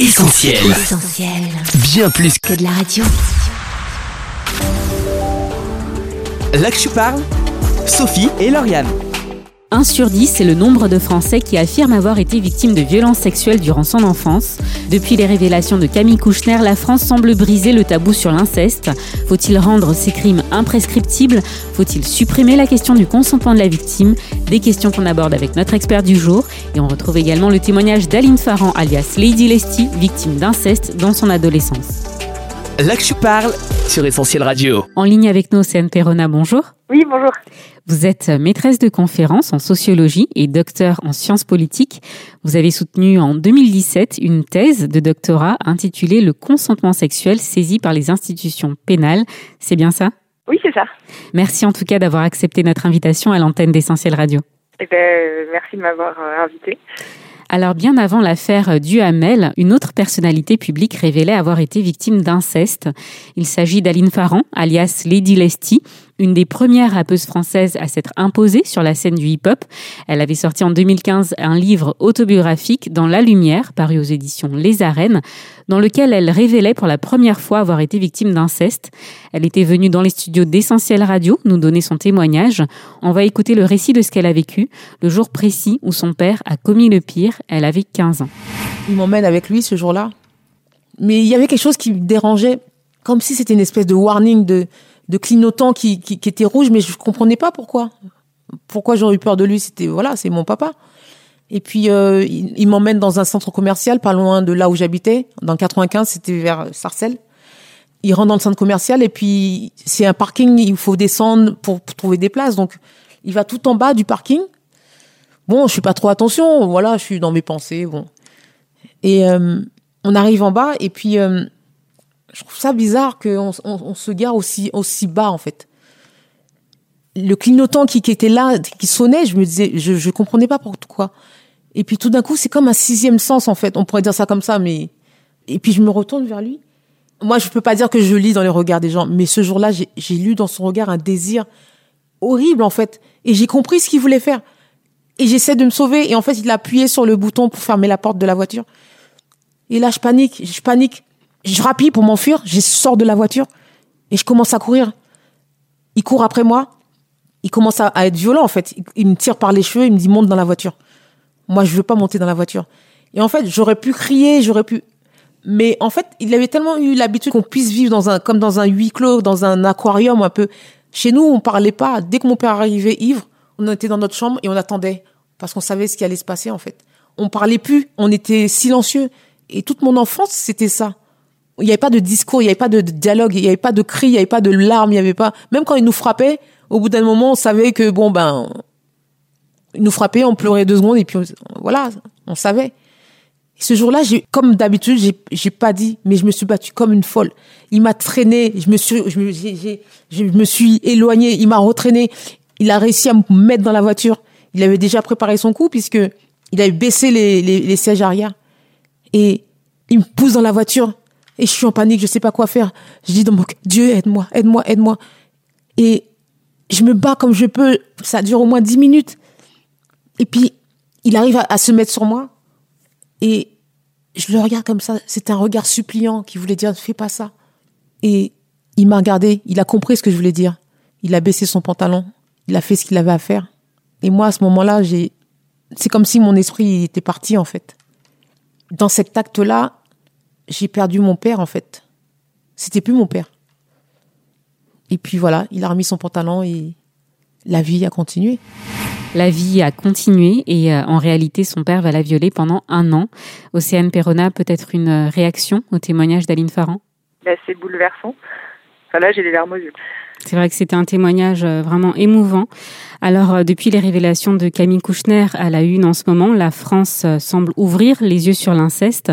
Essentiel. Essentiel. Bien plus que Que de la radio. là que je parle, Sophie et Lauriane. 1 sur 10, c'est le nombre de Français qui affirment avoir été victimes de violences sexuelles durant son enfance. Depuis les révélations de Camille Kouchner, la France semble briser le tabou sur l'inceste. Faut-il rendre ces crimes imprescriptibles? Faut-il supprimer la question du consentement de la victime? Des questions qu'on aborde avec notre expert du jour. Et on retrouve également le témoignage d'Aline Farran, alias Lady Lesty, victime d'inceste dans son adolescence. Là que je parle sur Essentiel Radio. En ligne avec nous, Anne Perrona, bonjour. Oui, bonjour. Vous êtes maîtresse de conférences en sociologie et docteur en sciences politiques. Vous avez soutenu en 2017 une thèse de doctorat intitulée Le consentement sexuel saisi par les institutions pénales. C'est bien ça? Oui, c'est ça. Merci en tout cas d'avoir accepté notre invitation à l'antenne d'Essentiel Radio. Eh ben, euh, merci de m'avoir euh, invité. Alors bien avant l'affaire Duhamel, une autre personnalité publique révélait avoir été victime d'inceste. Il s'agit d'Aline Farran, alias Lady Lesty, une des premières rappeuses françaises à s'être imposée sur la scène du hip-hop. Elle avait sorti en 2015 un livre autobiographique dans La Lumière, paru aux éditions Les Arènes, dans lequel elle révélait pour la première fois avoir été victime d'inceste. Elle était venue dans les studios d'Essentiel Radio nous donner son témoignage. On va écouter le récit de ce qu'elle a vécu, le jour précis où son père a commis le pire. Elle avait 15 ans. Il m'emmène avec lui ce jour-là. Mais il y avait quelque chose qui me dérangeait, comme si c'était une espèce de warning de, de clignotant qui, qui, qui était rouge, mais je comprenais pas pourquoi. Pourquoi j'aurais eu peur de lui C'était voilà, c'est mon papa. Et puis euh, il, il m'emmène dans un centre commercial, pas loin de là où j'habitais, dans le 95, c'était vers Sarcelles. Il rentre dans le centre commercial et puis c'est un parking, il faut descendre pour, pour trouver des places. Donc il va tout en bas du parking. Bon, je suis pas trop attention, voilà, je suis dans mes pensées, bon. Et euh, on arrive en bas et puis euh, je trouve ça bizarre qu'on on, se gare aussi aussi bas en fait. Le clignotant qui, qui était là, qui sonnait, je me disais, je je comprenais pas pourquoi. Et puis tout d'un coup, c'est comme un sixième sens en fait. On pourrait dire ça comme ça, mais et puis je me retourne vers lui. Moi, je peux pas dire que je lis dans les regards des gens, mais ce jour-là, j'ai j'ai lu dans son regard un désir horrible en fait, et j'ai compris ce qu'il voulait faire. Et j'essaie de me sauver, et en fait, il a appuyé sur le bouton pour fermer la porte de la voiture. Et là, je panique, je panique. Je rapide pour m'enfuir, je sors de la voiture et je commence à courir. Il court après moi. Il commence à, être violent, en fait. Il me tire par les cheveux, il me dit monte dans la voiture. Moi, je veux pas monter dans la voiture. Et en fait, j'aurais pu crier, j'aurais pu. Mais en fait, il avait tellement eu l'habitude qu'on puisse vivre dans un, comme dans un huis clos, dans un aquarium un peu. Chez nous, on parlait pas. Dès que mon père arrivait ivre, on était dans notre chambre et on attendait parce qu'on savait ce qui allait se passer en fait. On parlait plus, on était silencieux. Et toute mon enfance, c'était ça. Il n'y avait pas de discours, il n'y avait pas de dialogue, il n'y avait pas de cris, il n'y avait pas de larmes, il n'y avait pas. Même quand ils nous frappaient, au bout d'un moment, on savait que bon ben, ils nous frappaient, on pleurait deux secondes et puis voilà, on savait. Et ce jour-là, j'ai, comme d'habitude, j'ai, j'ai pas dit, mais je me suis battue comme une folle. Il m'a traîné, je me suis, je me, j'ai- je me suis éloignée, il m'a retraîné. Il a réussi à me mettre dans la voiture. Il avait déjà préparé son coup puisque il avait baissé les, les sièges arrière. Et il me pousse dans la voiture. Et je suis en panique, je sais pas quoi faire. Je dis dans mon Dieu, aide-moi, aide-moi, aide-moi. Et je me bats comme je peux. Ça dure au moins dix minutes. Et puis, il arrive à, se mettre sur moi. Et je le regarde comme ça. C'était un regard suppliant qui voulait dire, fais pas ça. Et il m'a regardé. Il a compris ce que je voulais dire. Il a baissé son pantalon. Il a fait ce qu'il avait à faire. Et moi, à ce moment-là, j'ai, c'est comme si mon esprit était parti, en fait. Dans cet acte-là, j'ai perdu mon père, en fait. C'était plus mon père. Et puis voilà, il a remis son pantalon et la vie a continué. La vie a continué et euh, en réalité, son père va la violer pendant un an. Océane Perrona, peut-être une euh, réaction au témoignage d'Aline Farran Là, c'est bouleversant. Enfin, là, j'ai les larmes aux yeux. C'est vrai que c'était un témoignage euh, vraiment émouvant. Alors, depuis les révélations de Camille Kouchner à la une en ce moment, la France semble ouvrir les yeux sur l'inceste.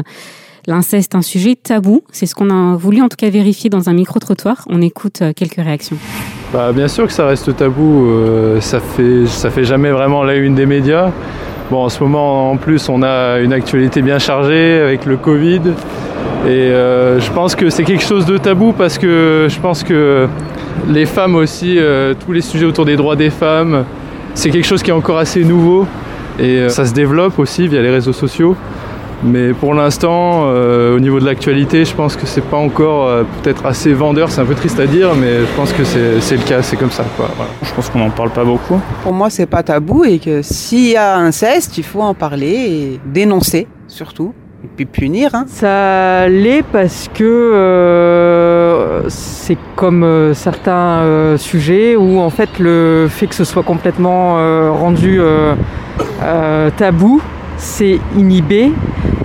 L'inceste, un sujet tabou. C'est ce qu'on a voulu en tout cas vérifier dans un micro-trottoir. On écoute euh, quelques réactions. Bah, bien sûr que ça reste tabou, euh, ça fait ça fait jamais vraiment la une des médias. Bon, en ce moment, en plus, on a une actualité bien chargée avec le Covid. Et euh, je pense que c'est quelque chose de tabou parce que je pense que les femmes aussi, tous les sujets autour des droits des femmes, c'est quelque chose qui est encore assez nouveau. Et ça se développe aussi via les réseaux sociaux. Mais pour l'instant, euh, au niveau de l'actualité, je pense que c'est pas encore euh, peut-être assez vendeur. C'est un peu triste à dire, mais je pense que c'est le cas, c'est comme ça. Quoi. Voilà. Je pense qu'on n'en parle pas beaucoup. Pour moi, c'est pas tabou et que s'il y a inceste, il faut en parler et dénoncer surtout. Et puis punir. Hein. Ça l'est parce que euh, c'est comme euh, certains euh, sujets où en fait le fait que ce soit complètement euh, rendu euh, euh, tabou, c'est inhibé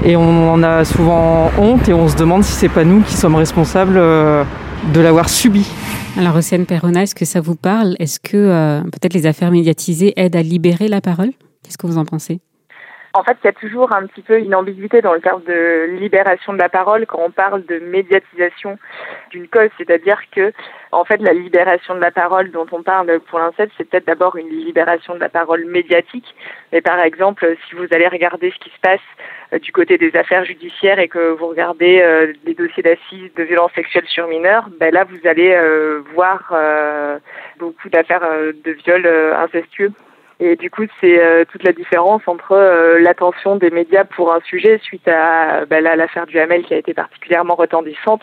et on en a souvent honte et on se demande si c'est pas nous qui sommes responsables euh, de l'avoir subi. Alors, Océane Perrona, est-ce que ça vous parle? Est-ce que euh, peut-être les affaires médiatisées aident à libérer la parole? Qu'est-ce que vous en pensez? En fait, il y a toujours un petit peu une ambiguïté dans le terme de libération de la parole quand on parle de médiatisation d'une cause, c'est-à-dire que en fait la libération de la parole dont on parle pour l'inceste, c'est peut-être d'abord une libération de la parole médiatique. Mais par exemple, si vous allez regarder ce qui se passe euh, du côté des affaires judiciaires et que vous regardez euh, des dossiers d'assises de violences sexuelles sur mineurs, ben là vous allez euh, voir euh, beaucoup d'affaires euh, de viols incestueux. Et du coup, c'est euh, toute la différence entre euh, l'attention des médias pour un sujet suite à bah, l'affaire du Hamel qui a été particulièrement retentissante,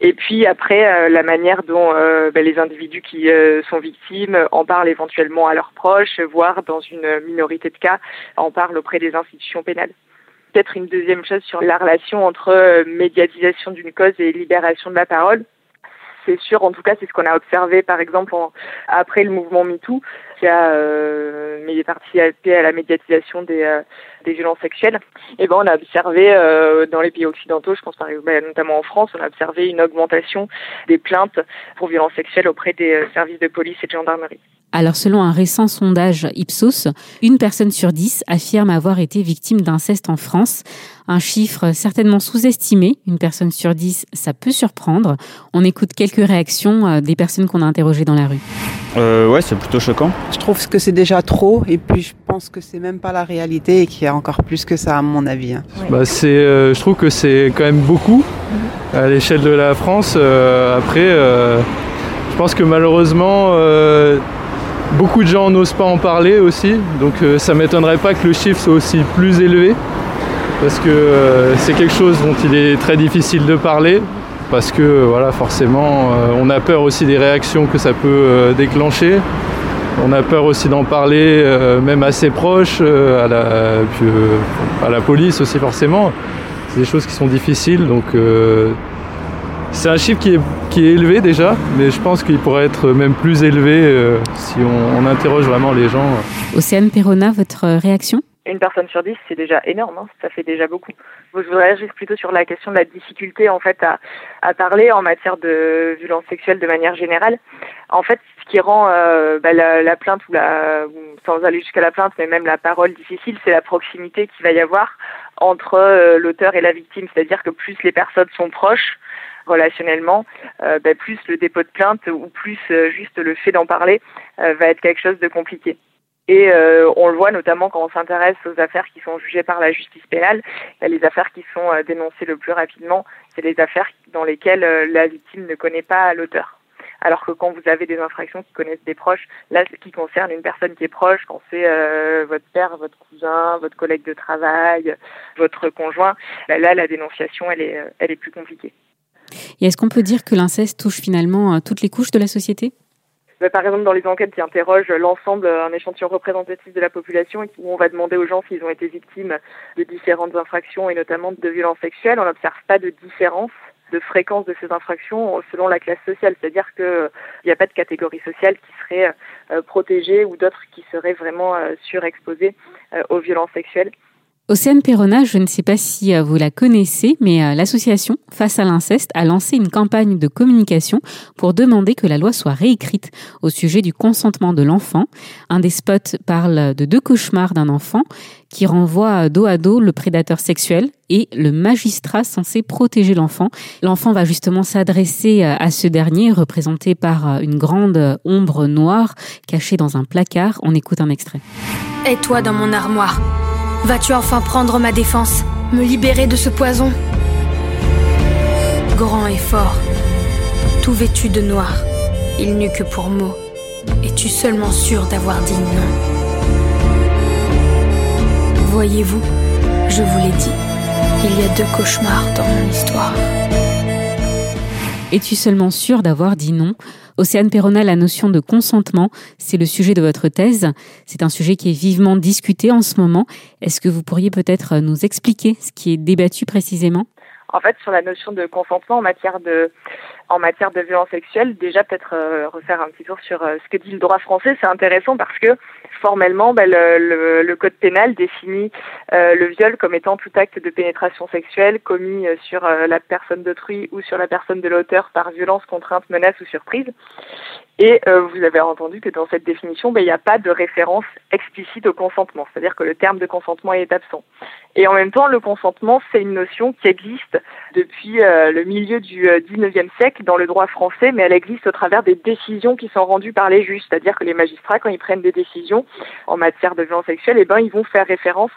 et puis après euh, la manière dont euh, bah, les individus qui euh, sont victimes en parlent éventuellement à leurs proches, voire dans une minorité de cas en parlent auprès des institutions pénales. Peut-être une deuxième chose sur la relation entre euh, médiatisation d'une cause et libération de la parole c'est sûr, en tout cas, c'est ce qu'on a observé, par exemple, après le mouvement MeToo, qui a euh, participé à la médiatisation des, euh, violences sexuelles. Et ben, on a observé euh, dans les pays occidentaux, je pense par exemple, ben, notamment en France, on a observé une augmentation des plaintes pour violences sexuelles auprès des euh, services de police et de gendarmerie. Alors, selon un récent sondage Ipsos, une personne sur dix affirme avoir été victime d'inceste en France. Un chiffre certainement sous-estimé. Une personne sur dix, ça peut surprendre. On écoute quelques réactions euh, des personnes qu'on a interrogées dans la rue. Euh, ouais, c'est plutôt choquant. Je trouve que c'est déjà trop et puis je pense que c'est même pas la réalité et qu'il y a encore plus que ça à mon avis. hein. Bah, c'est, euh, je trouve que c'est quand même beaucoup à l'échelle de la France. Euh, après, euh, je pense que malheureusement, euh, beaucoup de gens n'osent pas en parler aussi. Donc euh, ça m'étonnerait pas que le chiffre soit aussi plus élevé. Parce que euh, c'est quelque chose dont il est très difficile de parler. Parce que voilà, forcément, euh, on a peur aussi des réactions que ça peut déclencher. On a peur aussi d'en parler, même à ses proches, à, la, à la police aussi forcément. C'est des choses qui sont difficiles, donc c'est un chiffre qui est, qui est élevé déjà, mais je pense qu'il pourrait être même plus élevé euh, si on, on interroge vraiment les gens. Océane Perrona, votre réaction? Une personne sur dix, c'est déjà énorme, hein, ça fait déjà beaucoup. Je voudrais réagir plutôt sur la question de la difficulté en fait à, à parler en matière de violence sexuelle de manière générale. En fait, ce qui rend euh, bah, la, la plainte ou la, sans aller jusqu'à la plainte, mais même la parole difficile, c'est la proximité qu'il va y avoir entre euh, l'auteur et la victime. C'est-à-dire que plus les personnes sont proches relationnellement, euh, bah, plus le dépôt de plainte ou plus euh, juste le fait d'en parler euh, va être quelque chose de compliqué. Et on le voit notamment quand on s'intéresse aux affaires qui sont jugées par la justice pénale. Bah, les affaires qui sont dénoncées le plus rapidement, c'est les affaires dans lesquelles la victime ne connaît pas l'auteur. Alors que quand vous avez des infractions qui connaissent des proches, là, ce qui concerne une personne qui est proche, quand c'est votre père, votre cousin, votre collègue de travail, votre conjoint, bah, là, la dénonciation, elle est, elle est plus compliquée. Et est-ce qu'on peut dire que l'inceste touche finalement euh, toutes les couches de la société? Par exemple, dans les enquêtes qui interrogent l'ensemble, euh, un échantillon représentatif de la population, où on va demander aux gens s'ils ont été victimes de différentes infractions et notamment de violences sexuelles, on n'observe pas de différence de fréquence de ces infractions selon la classe sociale, c'est-à-dire que il n'y a pas de catégorie sociale qui serait euh, protégée ou d'autres qui seraient vraiment euh, surexposées euh, aux violences sexuelles. Océane Perrona, je ne sais pas si euh, vous la connaissez, mais euh, l'association Face à l'inceste a lancé une campagne de communication pour demander que la loi soit réécrite au sujet du consentement de l'enfant. Un des spots parle de deux cauchemars d'un enfant qui renvoie dos à dos le prédateur sexuel et le magistrat censé protéger l'enfant. L'enfant va justement s'adresser euh, à ce dernier, représenté par euh, une grande euh, ombre noire cachée dans un placard. On écoute un extrait. Et toi dans mon armoire Vas-tu enfin prendre ma défense Me libérer de ce poison? Grand et fort, tout vêtu de noir, il n'eut que pour mot. Es-tu seulement sûr d'avoir dit non? Voyez-vous, je vous l'ai dit. Il y a deux cauchemars dans mon histoire. Es-tu seulement sûr d'avoir dit non? Océane Perrona, la notion de consentement, c'est le sujet de votre thèse. C'est un sujet qui est vivement discuté en ce moment. Est-ce que vous pourriez peut-être nous expliquer ce qui est débattu précisément? En fait, sur la notion de consentement en matière de en matière de violence sexuelle, déjà peut-être euh, refaire un petit tour sur euh, ce que dit le droit français, c'est intéressant parce que formellement, bah, le, le, le, code pénal définit euh, le viol comme étant tout acte de pénétration sexuelle commis sur la personne d'autrui ou sur la personne de l'auteur par violence, contrainte, menace ou surprise. Et euh, vous avez entendu que dans cette définition, ben, il n'y a pas de référence explicite au consentement, c'est-à-dire que le terme de consentement est absent. Et en même temps, le consentement, c'est une notion qui existe depuis euh, le milieu du XIXe euh, siècle dans le droit français, mais elle existe au travers des décisions qui sont rendues par les juges, c'est-à-dire que les magistrats, quand ils prennent des décisions en matière de violence sexuelle, eh ben, ils vont faire référence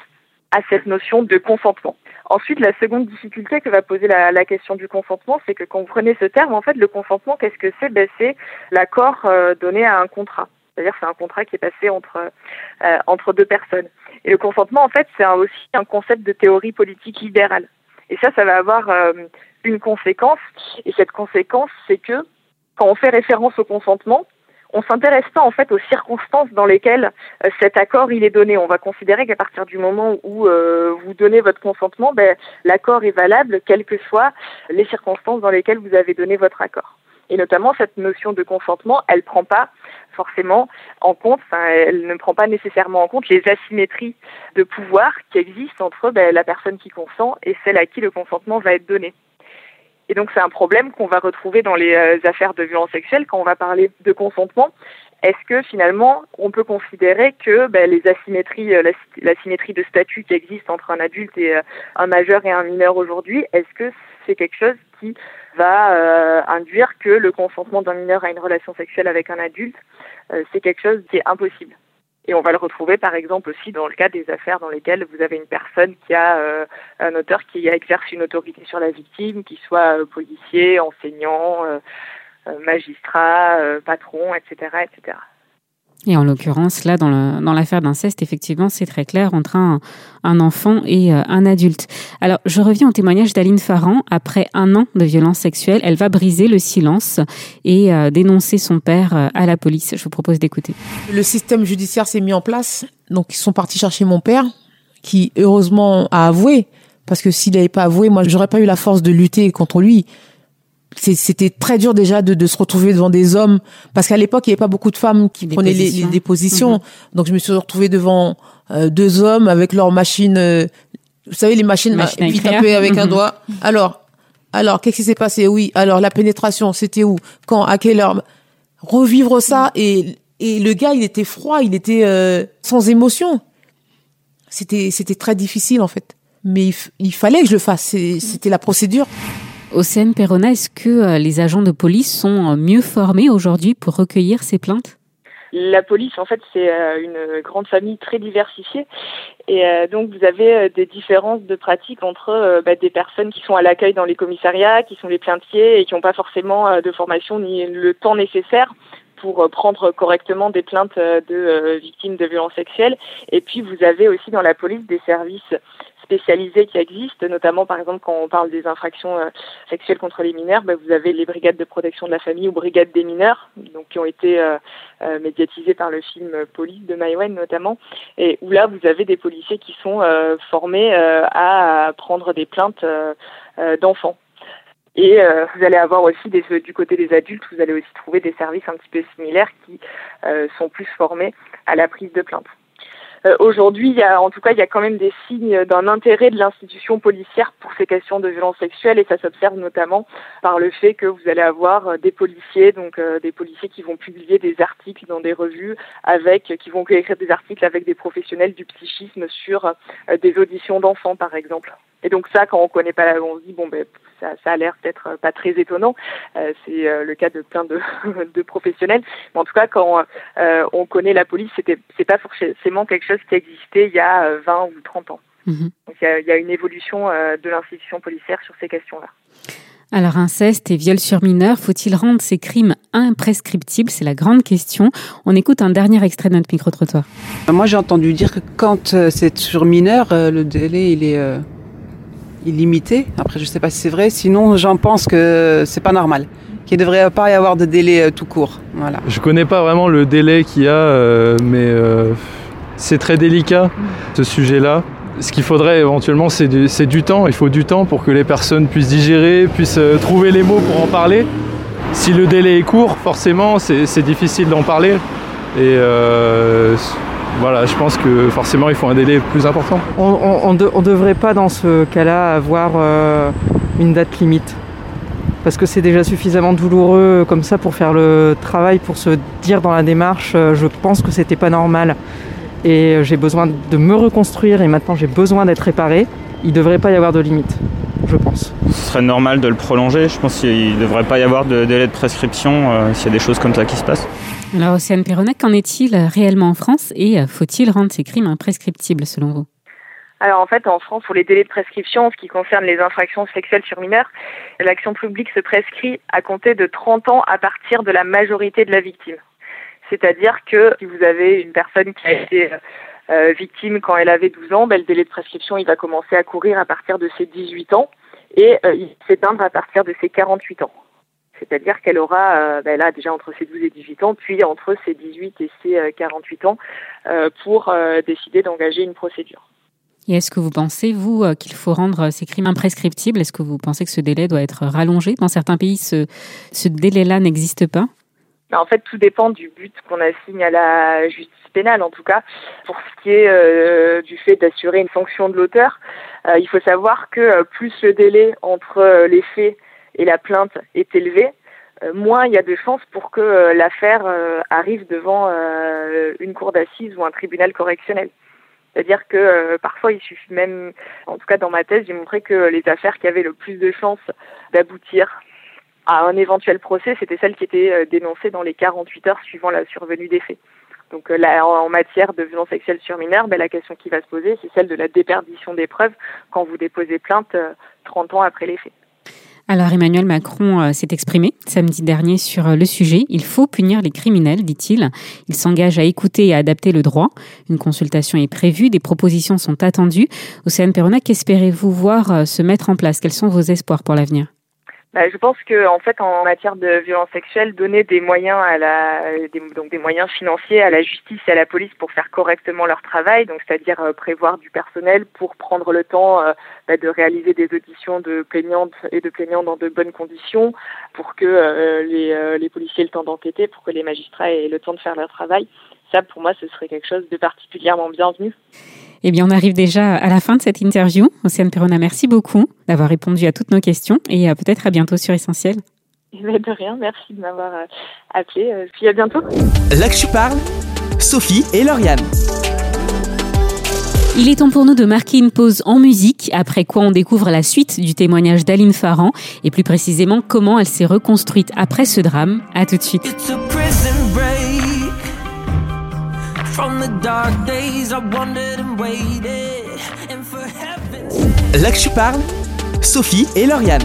à cette notion de consentement. Ensuite, la seconde difficulté que va poser la, question du consentement, c'est que quand vous prenez ce terme, en fait, le consentement, qu'est-ce que c'est? Ben, C'est l'accord euh, donné à un contrat. C'est-à-dire c'est un contrat qui est passé entre euh, entre deux personnes. Et le consentement, en fait, c'est aussi un concept de théorie politique libérale. Et ça, ça va avoir euh, une conséquence. Et cette conséquence, c'est que quand on fait référence au consentement, on s'intéresse pas en fait aux circonstances dans lesquelles euh, cet accord il est donné. On va considérer qu'à partir du moment où euh, vous donnez votre consentement, ben, l'accord est valable quelles que soient les circonstances dans lesquelles vous avez donné votre accord. Et notamment cette notion de consentement, elle prend pas forcément en compte, enfin, elle ne prend pas nécessairement en compte les asymétries de pouvoir qui existent entre ben, la personne qui consent et celle à qui le consentement va être donné. Et donc c'est un problème qu'on va retrouver dans les euh, affaires de violence sexuelle quand on va parler de consentement. Est-ce que finalement on peut considérer que ben, les asymétries, euh, l'asymétrie de statut qui existe entre un adulte et euh, un majeur et un mineur aujourd'hui, est-ce que c'est quelque chose qui va induire que le consentement d'un mineur à une relation sexuelle avec un adulte, c'est quelque chose qui est impossible? Et on va le retrouver par exemple aussi dans le cas des affaires dans lesquelles vous avez une personne qui a euh, un auteur qui exerce une autorité sur la victime, qui soit euh, policier, enseignant, euh, magistrat, patron, etc., etc. Et en l'occurrence, là, dans l'affaire d'inceste, effectivement, c'est très clair entre un, un enfant et euh, un adulte. Alors, je reviens au témoignage d'Aline Farran. Après un an de violence sexuelle, elle va briser le silence et euh, dénoncer son père euh, à la police. Je vous propose d'écouter. Le système judiciaire s'est mis en place. Donc, ils sont partis chercher mon père, qui heureusement a avoué. Parce que s'il n'avait pas avoué, moi, j'aurais pas eu la force de lutter contre lui c'était très dur déjà de, de, se retrouver devant des hommes parce qu'à l'époque il n'y avait pas beaucoup de femmes qui prenaient les, les dépositions mhm. donc je me suis retrouvée devant euh, deux hommes avec leurs machines euh, vous savez les machines Machine puis taper avec un mhm. doigt. Alors alors qu'est-ce qui s'est passé? Oui alors la pénétration c'était où? Quand? À quelle heure? Revivre ça et et le gars il était froid il était euh, sans émotion. C'était c'était très difficile en fait. Mais il, il fallait que je le fasse. C'était la procédure Océane Perrona, est-ce que euh, les agents de police sont euh, mieux formés aujourd'hui pour recueillir ces plaintes? La police, en fait, c'est euh, une grande famille très diversifiée. Et donc, vous avez des différences de pratiques entre bah, des personnes qui sont à l'accueil dans les commissariats, qui sont les plaintiers et qui n'ont pas forcément de formation ni le temps nécessaire pour prendre correctement des plaintes de victimes de violences sexuelles. Et puis, vous avez aussi dans la police des services spécialisés qui existent, notamment par exemple quand on parle des infractions euh, sexuelles contre les mineurs, bah, vous avez les brigades de protection de la famille ou brigades des mineurs, donc qui ont été euh, euh, médiatisées par le film Police de Maïwen notamment, et où là vous avez des policiers qui sont formés à prendre des plaintes d'enfants. Et vous allez avoir aussi des, du côté des adultes, vous allez aussi trouver des services un petit peu similaires qui sont plus formés à la prise de plainte. Euh, aujourd'hui, en tout cas, il y a quand même des signes d'un intérêt de l'institution policière pour ces questions de violence sexuelle et ça s'observe notamment par le fait que vous allez avoir euh, des policiers, donc euh, des policiers qui vont publier des articles dans des revues avec, qui vont écrire des articles avec des professionnels du psychisme sur des auditions d'enfants, par exemple. Et donc ça, quand on connaît pas, on se dit bon ben ça, ça a l'air peut-être pas très étonnant. Euh, c'est euh, le cas de plein de, de, professionnels. Mais en tout cas, quand euh, on connaît la police, c'était c'est pas forcément quelque chose qui existait il y a 20 ou 30 ans. Mhm. Donc il y, y, a, une évolution de l'institution policière sur ces questions-là. Alors inceste et viol sur mineur, faut-il rendre ces crimes imprescriptibles? C'est la grande question. On écoute un dernier extrait de notre micro-trottoir. Moi j'ai entendu dire que quand c'est sur mineur, le délai il est illimité. Après, je sais pas si c'est vrai. Sinon, j'en pense que c'est pas normal. Qu'il devrait pas y avoir de délai tout court. Voilà. Je connais pas vraiment le délai qu'il y a, mais c'est très délicat ce sujet-là. Ce qu'il faudrait éventuellement, c'est du, du, temps. Il faut du temps pour que les personnes puissent digérer, puissent trouver les mots pour en parler. Si le délai est court, forcément, c'est difficile d'en parler. Euh, voilà, je pense que forcément, il faut un délai plus important. On ne devrait pas, dans ce cas-là, avoir euh, une date limite. Parce que c'est déjà suffisamment douloureux comme ça pour faire le travail, pour se dire dans la démarche, euh, je pense que c'était pas normal. Et j'ai besoin de me reconstruire et maintenant j'ai besoin d'être réparé. Il ne devrait pas y avoir de limite je pense. Ce serait normal de le prolonger. Je pense qu'il ne devrait pas y avoir de délai de prescription euh, s'il y a des choses comme ça qui se passent. Alors, Océane Perronac, qu'en est-il réellement en France et euh, faut-il rendre ces crimes imprescriptibles selon vous? Alors en fait, en France, pour les délais de prescription, en ce qui concerne les infractions sexuelles sur mineurs, l'action publique se prescrit à compter de 30 ans à partir de la majorité de la victime. C'est-à-dire que si vous avez une personne qui a été euh, victime quand elle avait 12 ans, ben, le délai de prescription il va commencer à courir à partir de ses 18 ans et euh, il s'éteindre à partir de ses 48 ans. C'est-à-dire qu'elle aura euh, ben là déjà entre ses 12 et 18 ans, puis entre ses 18 et ses 48 ans pour décider d'engager une procédure. Et est-ce que vous pensez, vous, qu'il faut rendre ces crimes imprescriptibles? Est-ce que vous pensez que ce délai doit être rallongé? Dans certains pays, ce, ce délai-là n'existe pas? Ben, En fait, tout dépend du but qu'on assigne à la justice pénale en tout cas. Pour ce qui est euh, du fait d'assurer une fonction de l'auteur, euh, il faut savoir que euh, plus le délai entre les faits et la plainte est élevé, moins il y a de chances pour que l'affaire arrive devant une cour d'assises ou un tribunal correctionnel. C'est-à-dire que parfois il suffit même, en tout cas dans ma thèse, j'ai montré que les affaires qui avaient le plus de chances d'aboutir à un éventuel procès, c'était celles qui étaient dénoncées dans les 48 heures suivant la survenue des faits. Donc euh, là, en matière de violence sexuelle sur mineurs, ben, la question qui va se poser, c'est celle de la déperdition des preuves quand vous déposez plainte 30 euh, ans après les faits. Alors Emmanuel Macron euh, s'est exprimé samedi dernier sur le sujet. Il faut punir les criminels, dit-il. Il s'engage à écouter et à adapter le droit. Une consultation est prévue, des propositions sont attendues. Océane Perrona, qu'espérez-vous voir se mettre en place? Quels sont vos espoirs pour l'avenir? Bah, je pense que en fait en matière de violence sexuelle, donner des moyens à la donc des moyens financiers à la justice et à la police pour faire correctement leur travail, donc c'est-à-dire euh, prévoir du personnel pour prendre le temps euh, bah, de réaliser des auditions de plaignantes et de plaignants dans de bonnes conditions, pour que euh, les, les policiers aient le temps d'enquêter, pour que les magistrats aient le temps de faire leur travail. Ça, pour moi, ce serait quelque chose de particulièrement bienvenu. Eh bien, on arrive déjà à la fin de cette interview. Océane Perona, merci beaucoup d'avoir répondu à toutes nos questions et peut-être à bientôt sur Essentiel. Eh ben, de rien, merci de m'avoir euh, appelé. Euh, puis à bientôt. Là que tu parles, Sophie et Lauriane. Il est temps pour nous de marquer une pause en musique, après quoi on découvre la suite du témoignage d'Aline Farran et plus précisément comment elle s'est reconstruite après ce drame. À tout de suite. Là que tu parles, Sophie et Lauriane.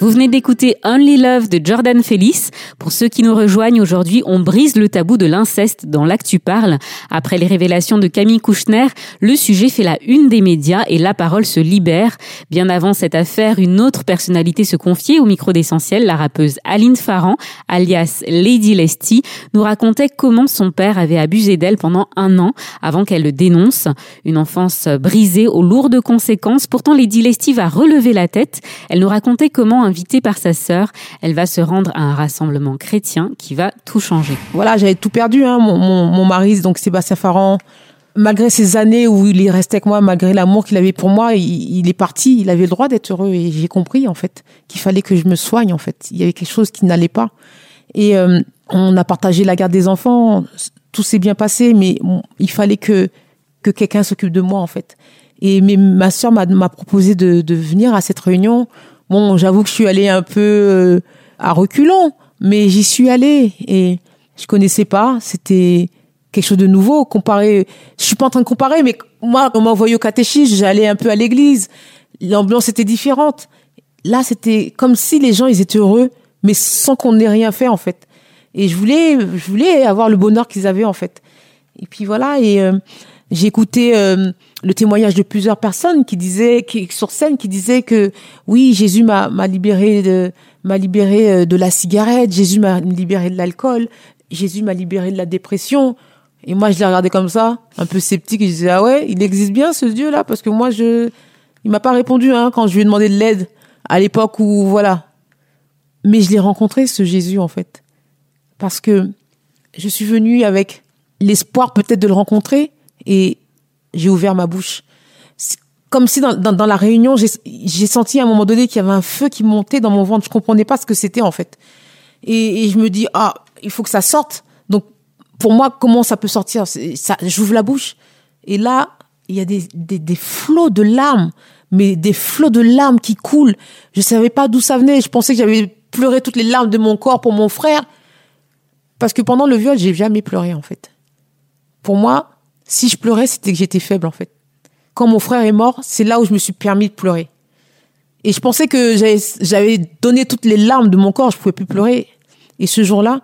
Vous venez d'écouter Only Love de Jordan Felice. Pour ceux qui nous rejoignent aujourd'hui, on brise le tabou de l'inceste dans l'actu parle. Après les révélations de Camille Kouchner, le sujet fait la une des médias et la parole se libère. Bien avant cette affaire, une autre personnalité se confiait au micro d'essentiel, la rappeuse Aline Farran, alias Lady Lesty, nous racontait comment son père avait abusé d'elle pendant un an avant qu'elle le dénonce. Une enfance brisée aux lourdes conséquences. Pourtant, Lady Lesty va relever la tête. Elle nous racontait comment invitée par sa sœur, elle va se rendre à un rassemblement chrétien qui va tout changer. Voilà, j'avais tout perdu. Hein. Mon, mon, mari, donc Sébastien Farran, malgré ces années où il est resté avec moi, malgré l'amour qu'il avait pour moi, il, est parti. Il avait le droit d'être heureux et j'ai compris en fait qu'il fallait que je me soigne en fait. Il y avait quelque chose qui n'allait pas. Et euh, on a partagé la garde des enfants. Tout s'est bien passé, mais il fallait que que quelqu'un s'occupe de moi en fait. Et mais ma sœur m'a proposé de venir à cette réunion Bon, j'avoue que je suis allée un peu euh, à reculons, mais j'y suis allée et je connaissais pas. C'était quelque chose de nouveau. Comparé, je suis pas en train de comparer, mais moi, on m'a envoyé au catéchisme, j'allais un peu à l'église. L'ambiance était différente. Là, c'était comme si les gens, ils étaient heureux, mais sans qu'on ait rien fait, en fait. Et je voulais, je voulais avoir le bonheur qu'ils avaient, en fait. Et puis voilà, et euh, J'ai écouté euh, le témoignage de plusieurs personnes qui disaient, qui, sur scène, qui disaient que oui, Jésus m'a libéré de m'a libéré euh, de la cigarette, Jésus m'a libéré de l'alcool, Jésus m'a libéré de la dépression. Et moi, je l'ai regardé comme ça, un peu sceptique. Et je disais ah ouais, il existe bien ce Dieu là, parce que moi je, il m'a pas répondu hein, quand je lui ai demandé de l'aide à l'époque où voilà. Mais je l'ai rencontré ce Jésus en fait, parce que je suis venue avec l'espoir peut-être de le rencontrer et j'ai ouvert ma bouche. Comme si dans, la réunion, j'ai senti à un moment donné qu'il y avait un feu qui montait dans mon ventre. Je comprenais pas ce que c'était en fait. Et, je me dis ah il faut que ça sorte. Donc pour moi comment ça peut sortir? J'ouvre la bouche et là il y a des, des flots de larmes, mais des flots de larmes qui coulent. Je savais pas d'où ça venait. Je pensais que j'avais pleuré toutes les larmes de mon corps pour mon frère. Parce que pendant le viol, j'ai jamais pleuré, en fait. Pour moi, si je pleurais, c'était que j'étais faible, en fait. Quand mon frère est mort, c'est là où je me suis permis de pleurer. Et je pensais que j'avais- donné toutes les larmes de mon corps, je pouvais plus pleurer. Et ce jour-là,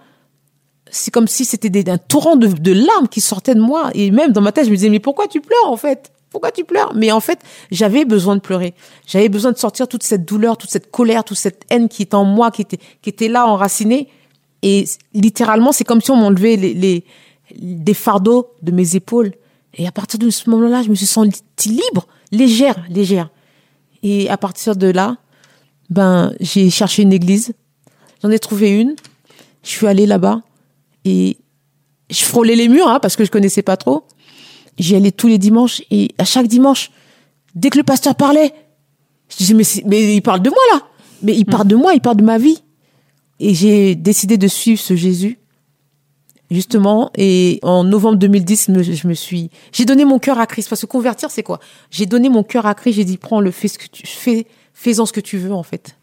c'est comme si c'était un torrent de, larmes qui sortaient de moi. Et même dans ma tête, je me disais, mais pourquoi tu pleures, en fait? Pourquoi tu pleures? Mais en fait, j'avais besoin de pleurer. J'avais besoin de sortir toute cette douleur, toute cette colère, toute cette haine qui était en moi, qui était, là, enracinée. Et littéralement, c'est comme si on m'enlevait les, des fardeaux de mes épaules. Et à partir de ce moment-là, je me suis sentie libre, légère, légère. Et à partir de là, ben, j'ai cherché une église. J'en ai trouvé une. Je suis allée là-bas et je frôlais les murs hein, parce que je connaissais pas trop. J'y allais tous les dimanches et à chaque dimanche, dès que le pasteur parlait, je disais mais, mais il parle de moi là. Mais il parle de moi, il parle de ma vie. Et j'ai décidé de suivre ce Jésus. Justement, et en novembre 2010, me- je me suis, j'ai donné mon cœur à Christ. Parce que convertir, c'est quoi? J'ai donné mon cœur à Christ. J'ai dit, prends-le, fais ce que tu fais, fais-en ce que tu veux en fait.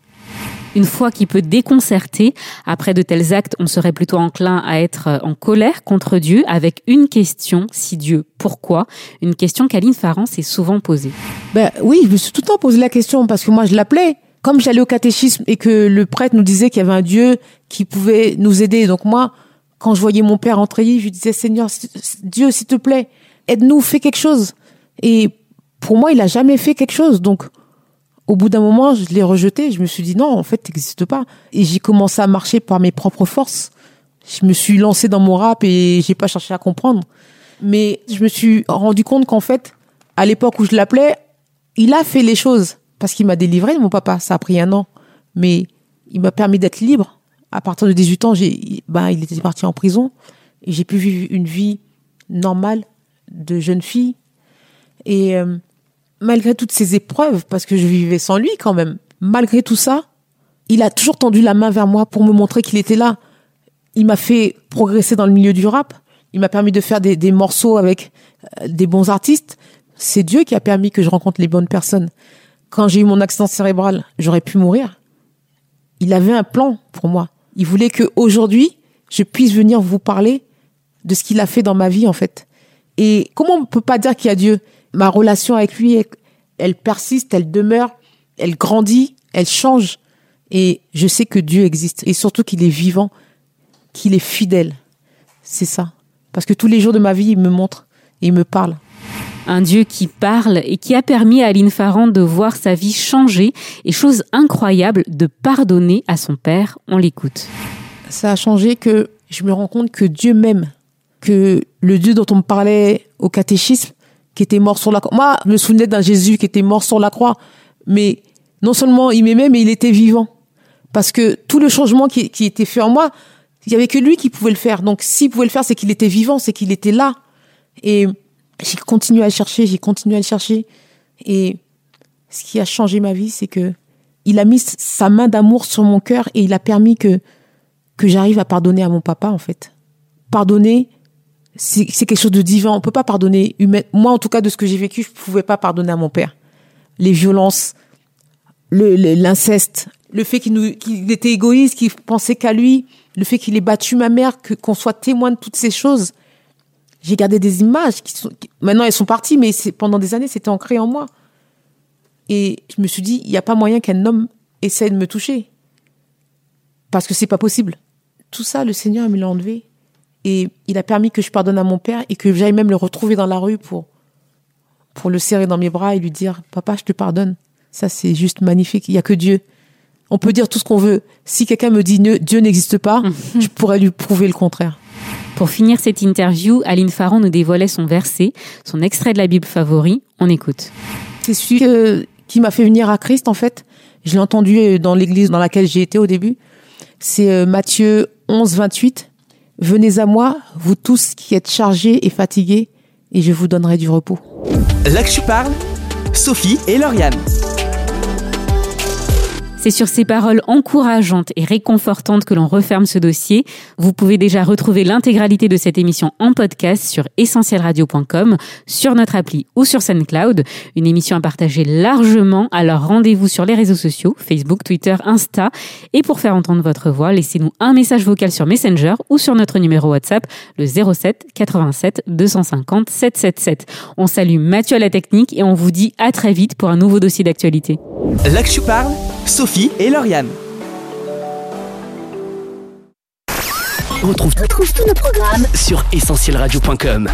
Une foi qui peut déconcerter. Après de tels actes, on serait plutôt enclin à être en colère contre Dieu avec une question, si Dieu, pourquoi? Une question qu'Aline Farran s'est souvent posée. Ben oui, je me suis tout le temps posé la question parce que moi je l'appelais. Comme j'allais au catéchisme et que le prêtre nous disait qu'il y avait un Dieu qui pouvait nous aider. Donc moi, quand je voyais mon père entrer, je disais Seigneur, Dieu, s'il te plaît, aide-nous, fais quelque chose. Et pour moi, il a jamais fait quelque chose. Donc au bout d'un moment, je l'ai rejeté. Je me suis dit non, en fait, t'existes pas. Et j'ai commencé à marcher par mes propres forces. Je me suis lancé dans mon rap et j'ai pas cherché à comprendre. Mais je me suis rendu compte qu'en fait, à l'époque où je l'appelais, il a fait les choses parce qu'il m'a délivré mon papa. Ça a pris un an, mais il m'a permis d'être libre. À partir de 18 ans, bah, il était parti en prison et j'ai pu vivre une vie normale de jeune fille. Et euh, malgré toutes ces épreuves, parce que je vivais sans lui quand même, malgré tout ça, il a toujours tendu la main vers moi pour me montrer qu'il était là. Il m'a fait progresser dans le milieu du rap. Il m'a permis de faire des, des morceaux avec euh, des bons artistes. C'est Dieu qui a permis que je rencontre les bonnes personnes. Quand j'ai eu mon accident cérébral, j'aurais pu mourir. Il avait un plan pour moi. Il voulait que aujourd'hui, je puisse venir vous parler de ce qu'il a fait dans ma vie en fait. Et comment on peut pas dire qu'il y a Dieu? Ma relation avec lui, elle persiste, elle demeure, elle grandit, elle change. Et je sais que Dieu existe et surtout qu'il est vivant, qu'il est fidèle. C'est ça. Parce que tous les jours de ma vie, il me montre et il me parle. Un Dieu qui parle et qui a permis à Aline Farran de voir sa vie changer et chose incroyable, de pardonner à son père. On l'écoute. ça a changé que je me rends compte que Dieu m'aime, que le Dieu dont on me parlait au catéchisme, qui était mort sur la croix. Moi, je me souvenais d'un Jésus qui était mort sur la croix, mais non seulement il m'aimait, mais il était vivant. Parce que tout le changement qui, qui était fait en moi, il y avait que lui qui pouvait le faire. Donc s'il pouvait le faire, c'est qu'il était vivant, c'est qu'il était là. Et j'ai continué à le chercher, j'ai continué à le chercher. Et ce qui a changé ma vie, c'est que il a mis sa main d'amour sur mon cœur et il a permis que que j'arrive à pardonner à mon papa en fait. Pardonner, c'est quelque chose de divin. On peut pas pardonner humain. Moi, en tout cas, de ce que j'ai vécu, je pouvais pas pardonner à mon père. Les violences, le- le- l'inceste, le, fait qu'il était égoïste, qu'il pensait qu'à lui, le fait qu'il ait battu ma mère, qu'on soit témoin de toutes ces choses. J'ai gardé des images qui sont qui- maintenant elles sont parties, mais c'est pendant des années c'était ancré en moi. Et je me suis dit, il n'y a pas moyen qu'un homme essaie de me toucher. Parce que c'est pas possible. Tout ça, le Seigneur me l'a enlevé. Et il a permis que je pardonne à mon père et que j'aille même le retrouver dans la rue pour, pour le serrer dans mes bras et lui dire Papa, je te pardonne. Ça, c'est juste magnifique. Il n'y a que Dieu. On peut dire tout ce qu'on veut. Si quelqu'un me dit Dieu n'existe pas, je pourrais lui prouver le contraire. Pour finir cette interview, Aline Farron nous dévoilait son verset, son extrait de la Bible favori. On écoute. C'est celui qui m'a fait venir à Christ, en fait. Je l'ai entendu dans l'église dans laquelle j'ai été au début. C'est euh, Matthieu 11, 28. Venez à moi, vous tous qui êtes chargés et fatigués, et je vous donnerai du repos. Là que tu parles, Sophie et Lauriane. C'est sur ces paroles encourageantes et réconfortantes que l'on referme ce dossier. Vous pouvez déjà retrouver l'intégralité de cette émission en podcast sur essentielradio.com, sur notre appli ou sur SoundCloud. Une émission à partager largement. Alors rendez-vous sur les réseaux sociaux, Facebook, Twitter, Insta. Et pour faire entendre votre voix, laissez-nous un message vocal sur Messenger ou sur notre numéro WhatsApp, le 07 87 250 777. On salue Mathieu à la technique et on vous dit à très vite pour un nouveau dossier d'actualité. Là que tu parles, Sophie et Lauriane. On retrouve, tous nos programmes sur essentielradio.com.